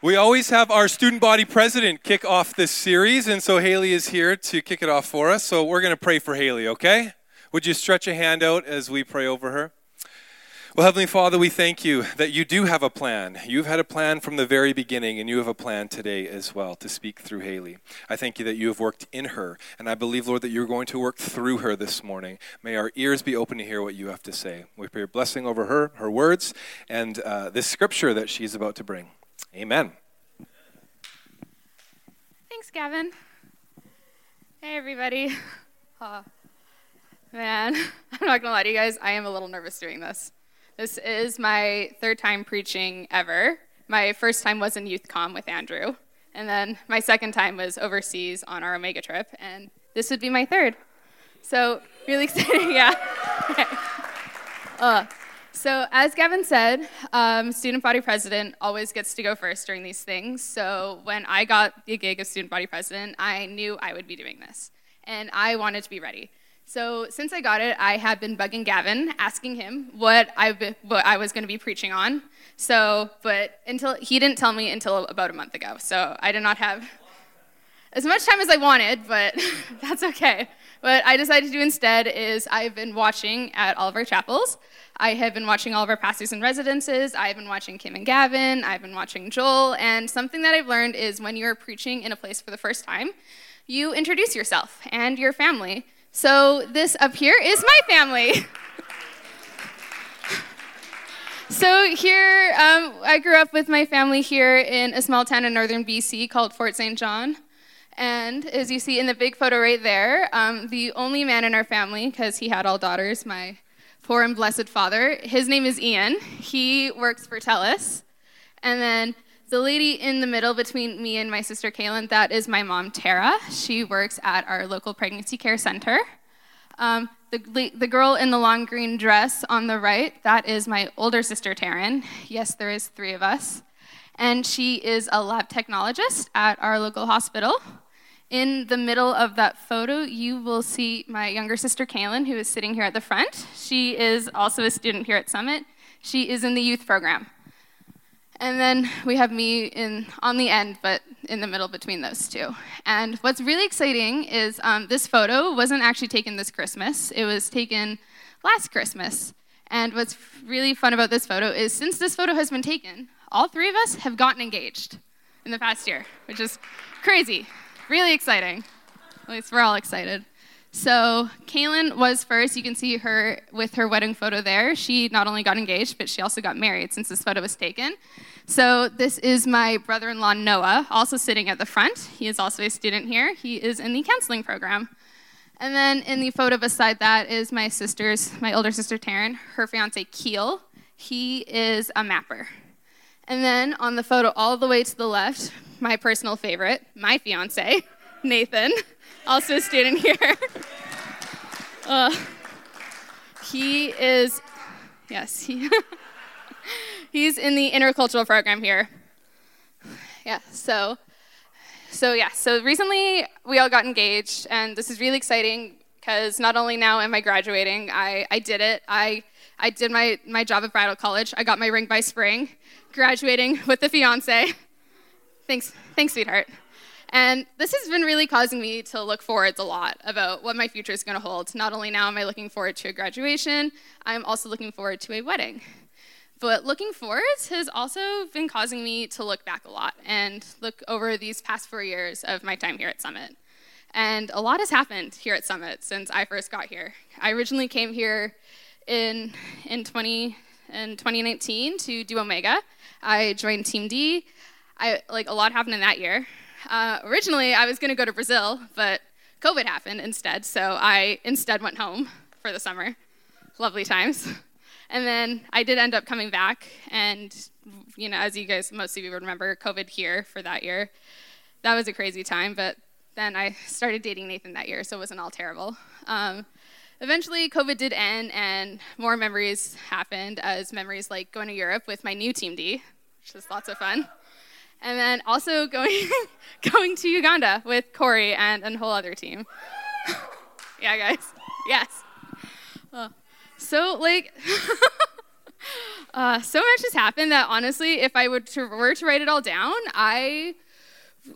We always have our student body president kick off this series, and so Hailey is here to kick it off for us. So we're going to pray for Hailey, okay? Would you stretch a hand out as we pray over her? Well, Heavenly Father, we thank you that you do have a plan. You've had a plan from the very beginning, and you have a plan today as well to speak through Hailey. I thank you that you have worked in her, and I believe, Lord, that you're going to work through her this morning. May our ears be open to hear what you have to say. We pray your blessing over her, her words, and uh, this scripture that she's about to bring. Amen. Thanks, Gavin. Hey, everybody. Oh, man, I'm not gonna lie to you guys, I am a little nervous doing this. This is my third time preaching ever. My first time was in Youth Com with Andrew, and then my second time was overseas on our Omega trip, and this would be my third. So, really exciting, yeah. uh, so, as Gavin said, um, student body president always gets to go first during these things. So, when I got the gig of student body president, I knew I would be doing this, and I wanted to be ready. So, since I got it, I had been bugging Gavin, asking him what I what I was going to be preaching on. So, but until he didn't tell me until about a month ago. So, I did not have as much time as I wanted, but that's okay. What I decided to do instead is I've been watching at all of our chapels. I have been watching all of our pastors and residences. I've been watching Kim and Gavin. I've been watching Joel. And something that I've learned is when you're preaching in a place for the first time, you introduce yourself and your family. So this up here is my family. so here, um, I grew up with my family here in a small town in northern BC called Fort St. John. And as you see in the big photo right there, um, the only man in our family, because he had all daughters, my poor and blessed father, his name is Ian. He works for TELUS. And then the lady in the middle between me and my sister Kaylin, that is my mom, Tara. She works at our local pregnancy care center. Um, the, the girl in the long green dress on the right, that is my older sister, Taryn. Yes, there is three of us. And she is a lab technologist at our local hospital. In the middle of that photo, you will see my younger sister, Kaylin, who is sitting here at the front. She is also a student here at Summit. She is in the youth program. And then we have me in, on the end, but in the middle between those two. And what's really exciting is um, this photo wasn't actually taken this Christmas, it was taken last Christmas. And what's really fun about this photo is since this photo has been taken, all three of us have gotten engaged in the past year, which is crazy really exciting. At least we're all excited. So Kaylin was first. You can see her with her wedding photo there. She not only got engaged, but she also got married since this photo was taken. So this is my brother-in-law Noah, also sitting at the front. He is also a student here. He is in the counseling program. And then in the photo beside that is my sister's, my older sister Taryn, her fiance Keel. He is a mapper. And then on the photo all the way to the left, my personal favorite, my fiance, Nathan, also a student here. Uh, he is, yes, he, he's in the intercultural program here. Yeah, so, so yeah, so recently we all got engaged, and this is really exciting because not only now am I graduating, I, I did it. I, I did my, my job at bridal college. I got my ring by spring, graduating with the fiance. Thanks, thanks, sweetheart. And this has been really causing me to look forwards a lot about what my future is going to hold. Not only now am I looking forward to a graduation, I'm also looking forward to a wedding. But looking forwards has also been causing me to look back a lot and look over these past four years of my time here at Summit. And a lot has happened here at Summit since I first got here. I originally came here in, in, 20, in 2019 to do Omega. I joined Team D. I like a lot happened in that year. Uh, originally, I was going to go to Brazil, but COVID happened instead, so I instead went home for the summer. Lovely times. And then I did end up coming back, and you know, as you guys, most of you remember, COVID here for that year. That was a crazy time, but then I started dating Nathan that year, so it wasn't all terrible. Um, eventually, COVID did end, and more memories happened, as memories like going to Europe with my new Team D, which was lots of fun and then also going going to Uganda with Corey and a whole other team. yeah, guys. Yes. Uh, so like, Uh, so much has happened that honestly, if I would to, were to write it all down, I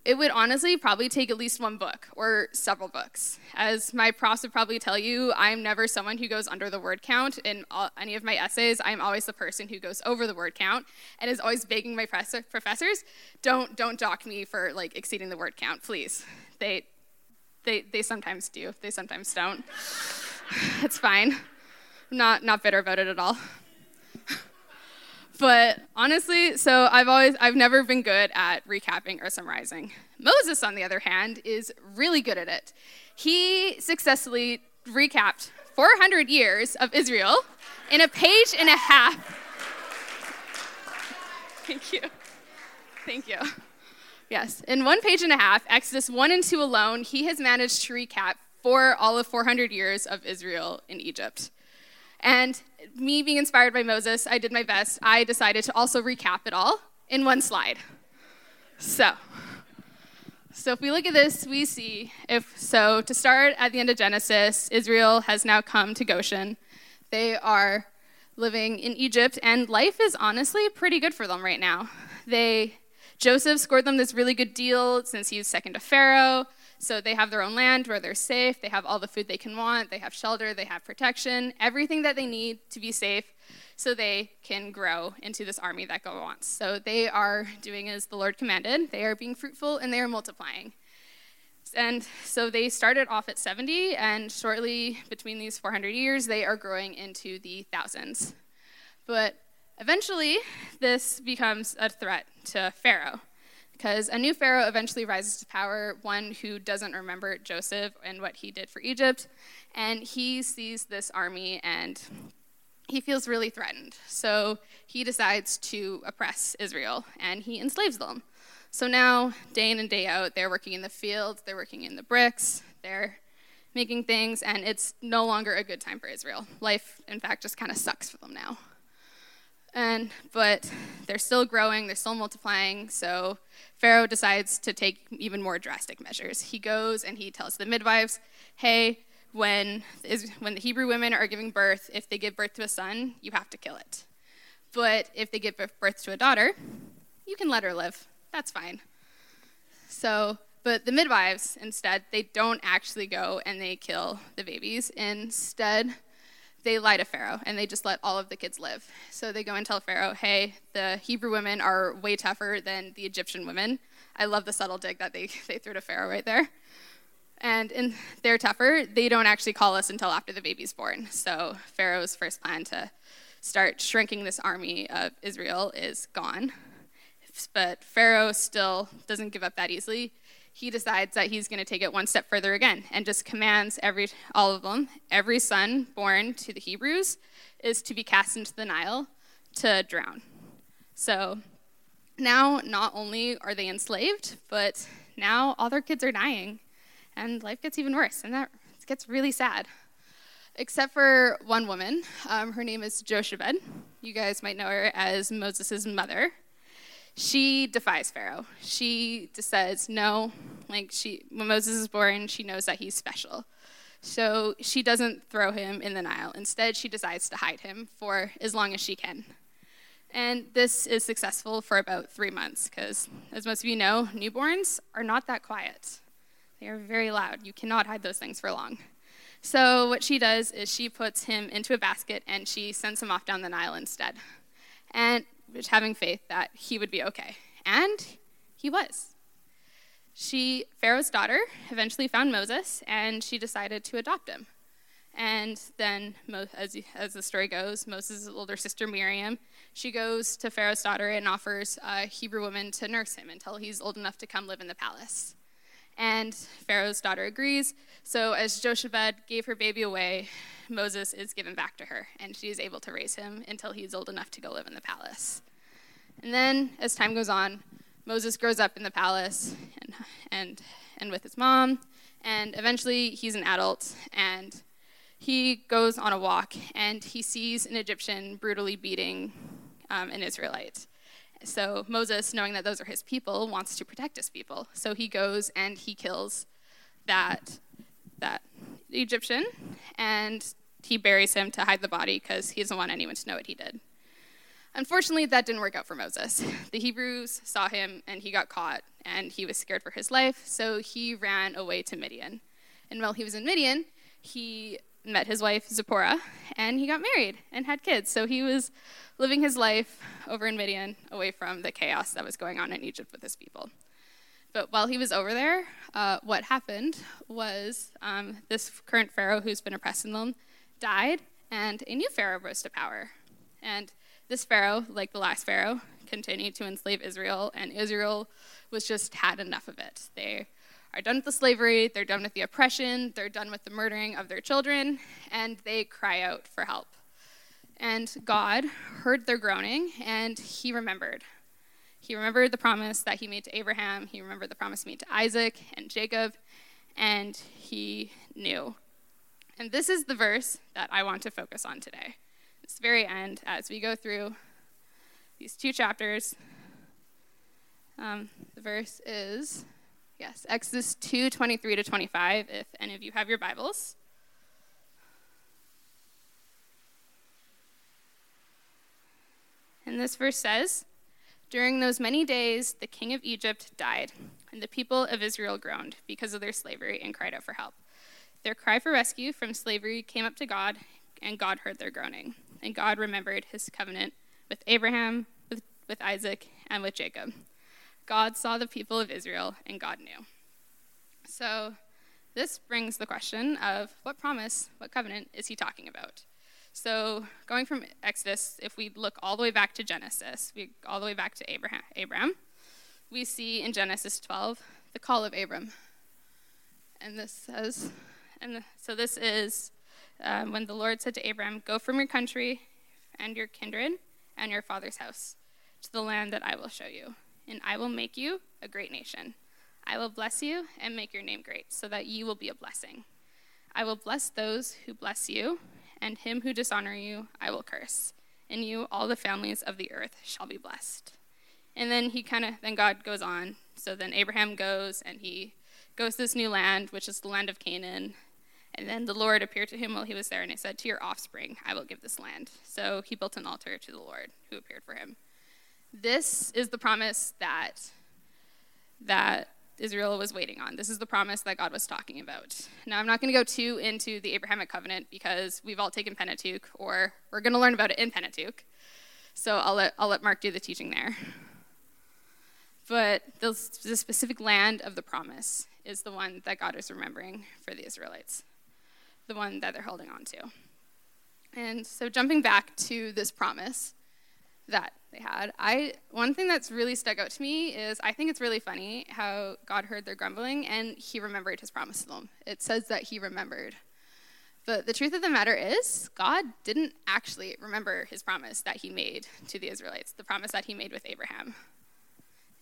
it would honestly probably take at least one book or several books. As my profs would probably tell you, I'm never someone who goes under the word count in all, any of my essays. I'm always the person who goes over the word count and is always begging my professors, don't don't dock me for like exceeding the word count, please. They they they sometimes do. They sometimes don't. it's fine. Not not bitter about it at all. But honestly, so I've always I've never been good at recapping or summarizing. Moses, on the other hand, is really good at it. He successfully recapped 400 years of Israel in a page and a half. Thank you. Thank you. Yes, in one page and a half, Exodus 1 and 2 alone, he has managed to recap for all of 400 years of Israel in Egypt. And me being inspired by Moses, I did my best. I decided to also recap it all in one slide. So, so if we look at this, we see if so to start at the end of Genesis, Israel has now come to Goshen. They are living in Egypt and life is honestly pretty good for them right now. They Joseph scored them this really good deal since he was second to Pharaoh. So they have their own land where they're safe, they have all the food they can want, they have shelter, they have protection, everything that they need to be safe so they can grow into this army that God wants. So they are doing as the Lord commanded. They are being fruitful and they are multiplying. And so they started off at 70, and shortly between these 400 years, they are growing into the thousands. But eventually, this becomes a threat to Pharaoh because a new Pharaoh eventually rises to power, one who doesn't remember Joseph and what he did for Egypt. And he sees this army and he feels really threatened. So he decides to oppress Israel and he enslaves them. So now, day in and day out, they're working in the fields, they're working in the bricks, they're making things, and it's no longer a good time for Israel. Life, in fact, just kind of sucks for them now. And but they're still growing, they're still multiplying, so Pharaoh decides to take even more drastic measures. He goes and he tells the midwives, hey, when, when the Hebrew women are giving birth, if they give birth to a son, you have to kill it. But if they give birth to a daughter, you can let her live. That's fine. So, but the midwives, instead, they don't actually go and they kill the babies. Instead, they lie to Pharaoh and they just let all of the kids live. So they go and tell Pharaoh, hey, the Hebrew women are way tougher than the Egyptian women. I love the subtle dig that they, they threw to Pharaoh right there. And in, they're tougher. They don't actually call us until after the baby's born. So Pharaoh's first plan to start shrinking this army of Israel is gone. But Pharaoh still doesn't give up that easily. He decides that he's going to take it one step further again and just commands every all of them every son born to the hebrews is to be cast into the nile to drown. So now not only are they enslaved but now all their kids are dying and life gets even worse and that gets really sad. Except for one woman um, her name is jochebed. You guys might know her as moses' mother she defies Pharaoh. She says, no, like she, when Moses is born, she knows that he's special. So she doesn't throw him in the Nile. Instead, she decides to hide him for as long as she can. And this is successful for about three months because, as most of you know, newborns are not that quiet. They are very loud. You cannot hide those things for long. So, what she does is she puts him into a basket and she sends him off down the Nile instead. And having faith that he would be okay. And he was. She, Pharaoh's daughter, eventually found Moses and she decided to adopt him. And then, as, as the story goes, Moses' older sister Miriam, she goes to Pharaoh's daughter and offers a Hebrew woman to nurse him until he's old enough to come live in the palace. And Pharaoh's daughter agrees. So, as Jochebed gave her baby away, Moses is given back to her, and she is able to raise him until he's old enough to go live in the palace. And then, as time goes on, Moses grows up in the palace and, and, and with his mom, and eventually he's an adult, and he goes on a walk, and he sees an Egyptian brutally beating um, an Israelite. So Moses, knowing that those are his people, wants to protect his people. So he goes and he kills that that Egyptian, and he buries him to hide the body because he doesn't want anyone to know what he did. Unfortunately, that didn't work out for Moses. The Hebrews saw him and he got caught, and he was scared for his life, so he ran away to Midian. And while he was in Midian, he met his wife Zipporah, and he got married and had kids. So he was living his life over in Midian, away from the chaos that was going on in Egypt with his people. But while he was over there, uh, what happened was um, this current pharaoh who's been oppressing them died, and a new pharaoh rose to power. And this pharaoh, like the last pharaoh, continued to enslave Israel, and Israel was just had enough of it. They are done with the slavery, they're done with the oppression, they're done with the murdering of their children, and they cry out for help. And God heard their groaning, and he remembered. He remembered the promise that he made to Abraham, he remembered the promise he made to Isaac and Jacob, and he knew. And this is the verse that I want to focus on today. This very end, as we go through these two chapters, um, the verse is Yes, Exodus 2 23 to 25, if any of you have your Bibles. And this verse says During those many days, the king of Egypt died, and the people of Israel groaned because of their slavery and cried out for help. Their cry for rescue from slavery came up to God, and God heard their groaning. And God remembered his covenant with Abraham, with, with Isaac, and with Jacob. God saw the people of Israel, and God knew. So, this brings the question of what promise, what covenant is he talking about? So, going from Exodus, if we look all the way back to Genesis, we all the way back to Abraham, Abraham we see in Genesis 12 the call of Abram. And this says, and so this is um, when the Lord said to Abram, Go from your country and your kindred and your father's house to the land that I will show you and I will make you a great nation. I will bless you and make your name great, so that you will be a blessing. I will bless those who bless you, and him who dishonor you I will curse. In you all the families of the earth shall be blessed. And then he kind of then God goes on. So then Abraham goes and he goes to this new land, which is the land of Canaan. And then the Lord appeared to him while he was there, and he said, To your offspring I will give this land. So he built an altar to the Lord who appeared for him. This is the promise that that Israel was waiting on. This is the promise that God was talking about. Now, I'm not going to go too into the Abrahamic covenant because we've all taken Pentateuch, or we're going to learn about it in Pentateuch. So I'll let, I'll let Mark do the teaching there. But the, the specific land of the promise is the one that God is remembering for the Israelites, the one that they're holding on to. And so, jumping back to this promise, that they had. I one thing that's really stuck out to me is I think it's really funny how God heard their grumbling and he remembered his promise to them. It says that he remembered. But the truth of the matter is, God didn't actually remember his promise that he made to the Israelites, the promise that he made with Abraham.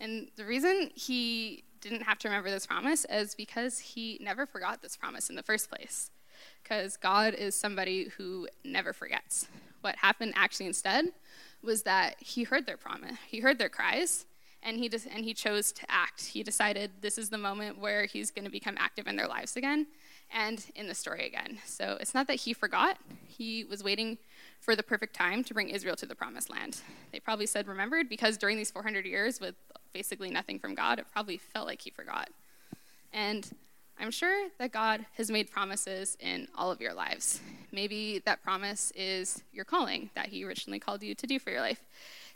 And the reason he didn't have to remember this promise is because he never forgot this promise in the first place. Because God is somebody who never forgets. What happened actually instead was that he heard their promise, he heard their cries, and he just, and he chose to act. He decided this is the moment where he's going to become active in their lives again and in the story again. So it's not that he forgot; he was waiting for the perfect time to bring Israel to the promised land. They probably said remembered because during these 400 years with basically nothing from God, it probably felt like he forgot. And I'm sure that God has made promises in all of your lives. Maybe that promise is your calling that He originally called you to do for your life.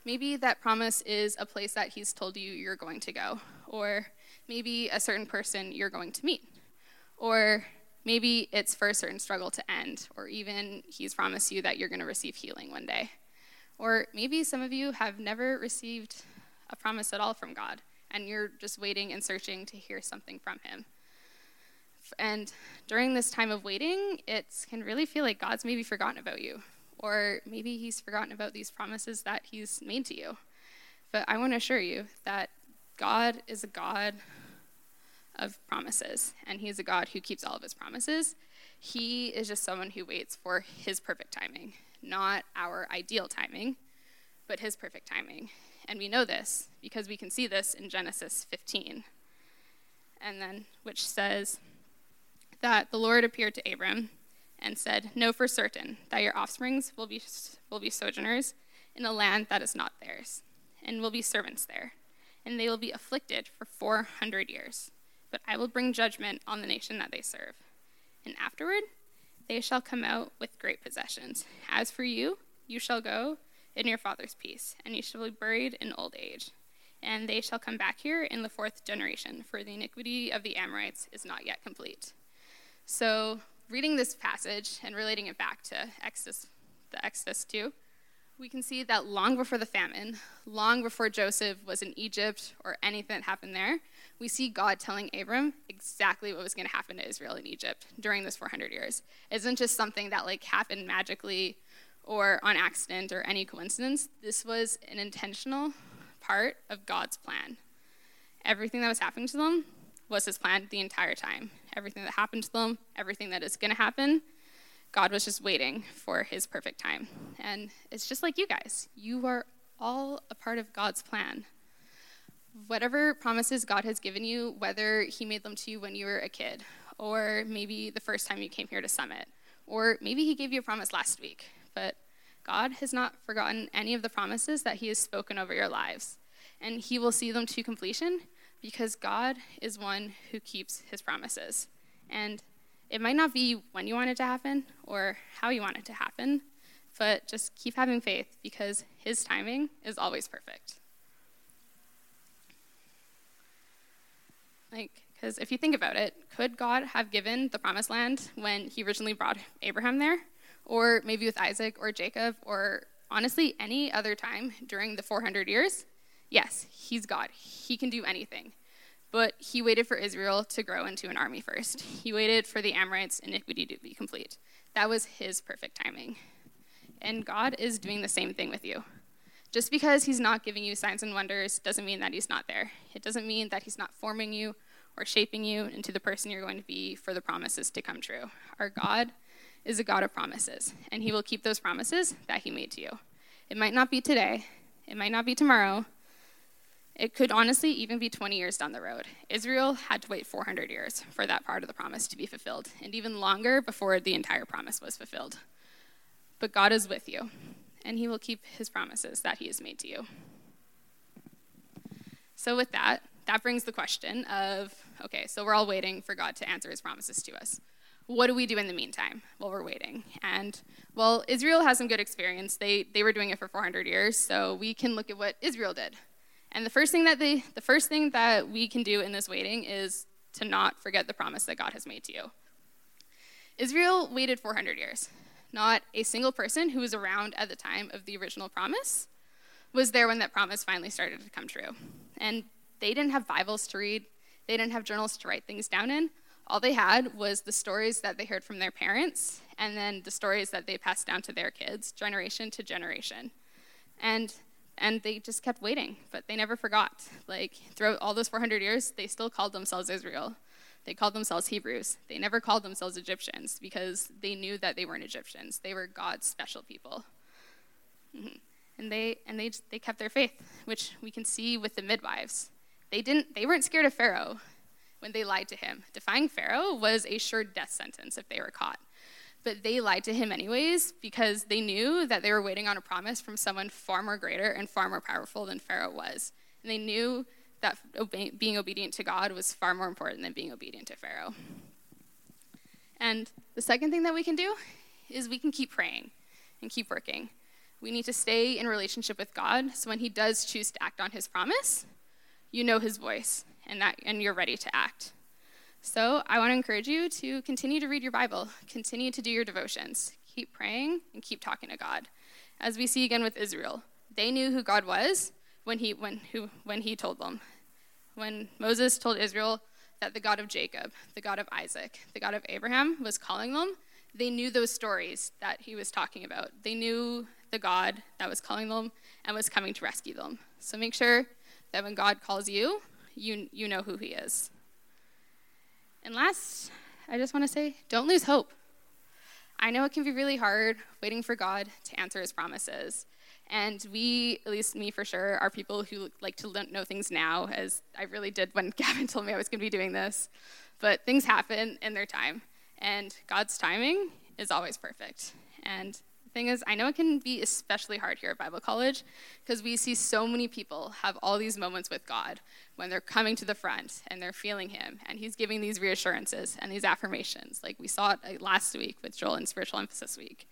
Maybe that promise is a place that He's told you you're going to go, or maybe a certain person you're going to meet, or maybe it's for a certain struggle to end, or even He's promised you that you're going to receive healing one day. Or maybe some of you have never received a promise at all from God, and you're just waiting and searching to hear something from Him. And during this time of waiting, it can really feel like God's maybe forgotten about you, or maybe He's forgotten about these promises that He's made to you. But I want to assure you that God is a God of promises, and He's a God who keeps all of His promises. He is just someone who waits for His perfect timing, not our ideal timing, but His perfect timing. And we know this because we can see this in Genesis 15, and then which says, that the Lord appeared to Abram and said, Know for certain that your offsprings will be, will be sojourners in a land that is not theirs, and will be servants there. And they will be afflicted for 400 years. But I will bring judgment on the nation that they serve. And afterward, they shall come out with great possessions. As for you, you shall go in your father's peace, and you shall be buried in old age. And they shall come back here in the fourth generation, for the iniquity of the Amorites is not yet complete. So, reading this passage and relating it back to Exodus, the Exodus 2, we can see that long before the famine, long before Joseph was in Egypt or anything that happened there, we see God telling Abram exactly what was going to happen to Israel in Egypt during this 400 years. It isn't just something that like happened magically or on accident or any coincidence. This was an intentional part of God's plan. Everything that was happening to them was his plan the entire time. Everything that happened to them, everything that is going to happen, God was just waiting for his perfect time. And it's just like you guys. You are all a part of God's plan. Whatever promises God has given you, whether he made them to you when you were a kid, or maybe the first time you came here to Summit, or maybe he gave you a promise last week, but God has not forgotten any of the promises that he has spoken over your lives. And he will see them to completion because God is one who keeps his promises. And it might not be when you want it to happen or how you want it to happen, but just keep having faith because His timing is always perfect. Like, because if you think about it, could God have given the promised land when He originally brought Abraham there? Or maybe with Isaac or Jacob, or honestly, any other time during the 400 years? Yes, He's God. He can do anything. But he waited for Israel to grow into an army first. He waited for the Amorites' iniquity to be complete. That was his perfect timing. And God is doing the same thing with you. Just because he's not giving you signs and wonders doesn't mean that he's not there. It doesn't mean that he's not forming you or shaping you into the person you're going to be for the promises to come true. Our God is a God of promises, and he will keep those promises that he made to you. It might not be today, it might not be tomorrow, it could honestly even be 20 years down the road. Israel had to wait 400 years for that part of the promise to be fulfilled, and even longer before the entire promise was fulfilled. But God is with you, and He will keep His promises that He has made to you. So, with that, that brings the question of okay, so we're all waiting for God to answer His promises to us. What do we do in the meantime while we're waiting? And well, Israel has some good experience. They, they were doing it for 400 years, so we can look at what Israel did. And the first thing that they, the first thing that we can do in this waiting is to not forget the promise that God has made to you. Israel waited 400 years. Not a single person who was around at the time of the original promise was there when that promise finally started to come true. And they didn't have Bibles to read, they didn't have journals to write things down in. All they had was the stories that they heard from their parents and then the stories that they passed down to their kids, generation to generation. And and they just kept waiting, but they never forgot. Like throughout all those 400 years, they still called themselves Israel. They called themselves Hebrews. They never called themselves Egyptians because they knew that they weren't Egyptians. They were God's special people. Mm-hmm. And they and they they kept their faith, which we can see with the midwives. They didn't they weren't scared of Pharaoh when they lied to him. Defying Pharaoh was a sure death sentence if they were caught. But they lied to him anyways because they knew that they were waiting on a promise from someone far more greater and far more powerful than Pharaoh was. And they knew that obe- being obedient to God was far more important than being obedient to Pharaoh. And the second thing that we can do is we can keep praying and keep working. We need to stay in relationship with God so when he does choose to act on his promise, you know his voice and that and you're ready to act. So I want to encourage you to continue to read your Bible, continue to do your devotions, keep praying, and keep talking to God. As we see again with Israel, they knew who God was when he, when, who, when he told them. When Moses told Israel that the God of Jacob, the God of Isaac, the God of Abraham was calling them, they knew those stories that he was talking about. They knew the God that was calling them and was coming to rescue them. So make sure that when God calls you, you, you know who he is. And last, I just want to say don't lose hope. I know it can be really hard waiting for God to answer his promises. And we, at least me for sure, are people who like to know things now, as I really did when Gavin told me I was going to be doing this. But things happen in their time, and God's timing is always perfect. And thing is, I know it can be especially hard here at Bible College because we see so many people have all these moments with God when they're coming to the front and they're feeling Him and He's giving these reassurances and these affirmations. Like we saw it uh, last week with Joel in Spiritual Emphasis Week.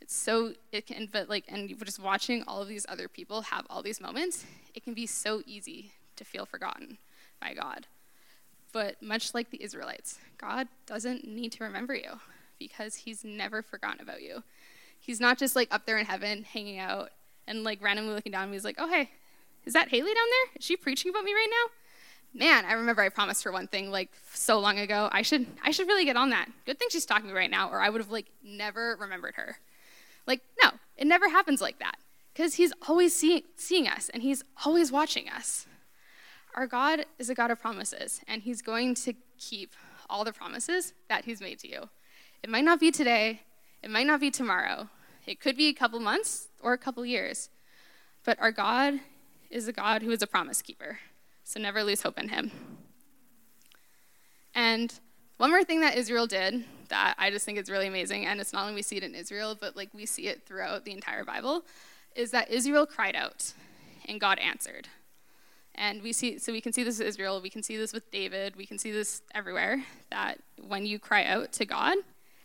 It's so, it can, but like, and just watching all of these other people have all these moments, it can be so easy to feel forgotten by God. But much like the Israelites, God doesn't need to remember you because He's never forgotten about you. He's not just like up there in heaven hanging out and like randomly looking down he's like, oh, hey, is that Hailey down there? Is she preaching about me right now? Man, I remember I promised her one thing like so long ago. I should I should really get on that. Good thing she's talking to me right now, or I would have like never remembered her. Like, no, it never happens like that. Because he's always see, seeing us and he's always watching us. Our God is a God of promises, and he's going to keep all the promises that he's made to you. It might not be today, it might not be tomorrow, it could be a couple months or a couple years. But our God is a God who is a promise keeper. So never lose hope in him. And one more thing that Israel did that I just think is really amazing, and it's not only we see it in Israel, but like we see it throughout the entire Bible, is that Israel cried out and God answered. And we see, so we can see this with Israel, we can see this with David, we can see this everywhere, that when you cry out to God,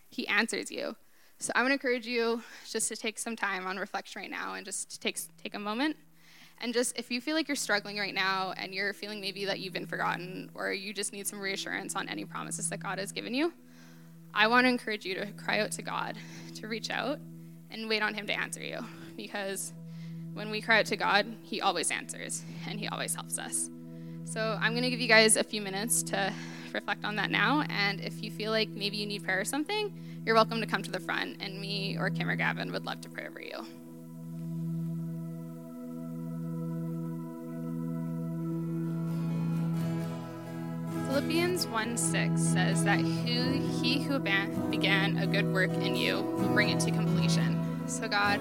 he answers you. So I want to encourage you just to take some time on reflection right now and just take, take a moment. And just if you feel like you're struggling right now and you're feeling maybe that you've been forgotten or you just need some reassurance on any promises that God has given you, I want to encourage you to cry out to God, to reach out and wait on Him to answer you. Because when we cry out to God, He always answers and He always helps us. So I'm going to give you guys a few minutes to reflect on that now. And if you feel like maybe you need prayer or something, you're welcome to come to the front, and me or Kim or Gavin would love to pray over you. Philippians 1 6 says that who, he who began a good work in you will bring it to completion. So, God,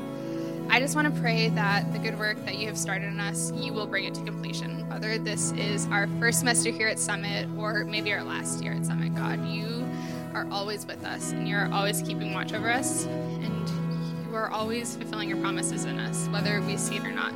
I just want to pray that the good work that you have started in us, you will bring it to completion. Whether this is our first semester here at Summit or maybe our last year at Summit, God, you are always with us and you're always keeping watch over us and you are always fulfilling your promises in us, whether we see it or not.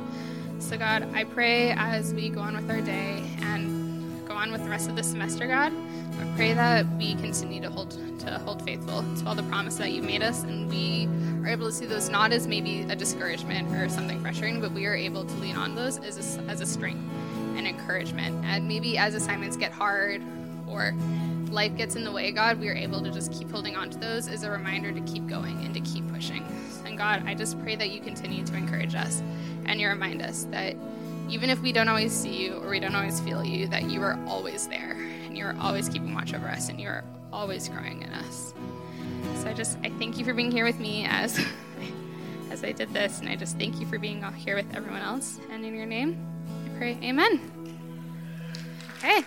So, God, I pray as we go on with our day and go on with the rest of the semester, God, I pray that we continue to hold to hold faithful to all the promises that you've made us, and we are able to see those not as maybe a discouragement or something frustrating, but we are able to lean on those as a, as a strength and encouragement. And maybe as assignments get hard or life gets in the way, God, we are able to just keep holding on to those as a reminder to keep going and to keep pushing. And God, I just pray that you continue to encourage us and you remind us that even if we don't always see you or we don't always feel you, that you are always there and you're always keeping watch over us and you're always growing in us. So I just I thank you for being here with me as as I did this, and I just thank you for being all here with everyone else. And in your name, I pray, Amen. Okay.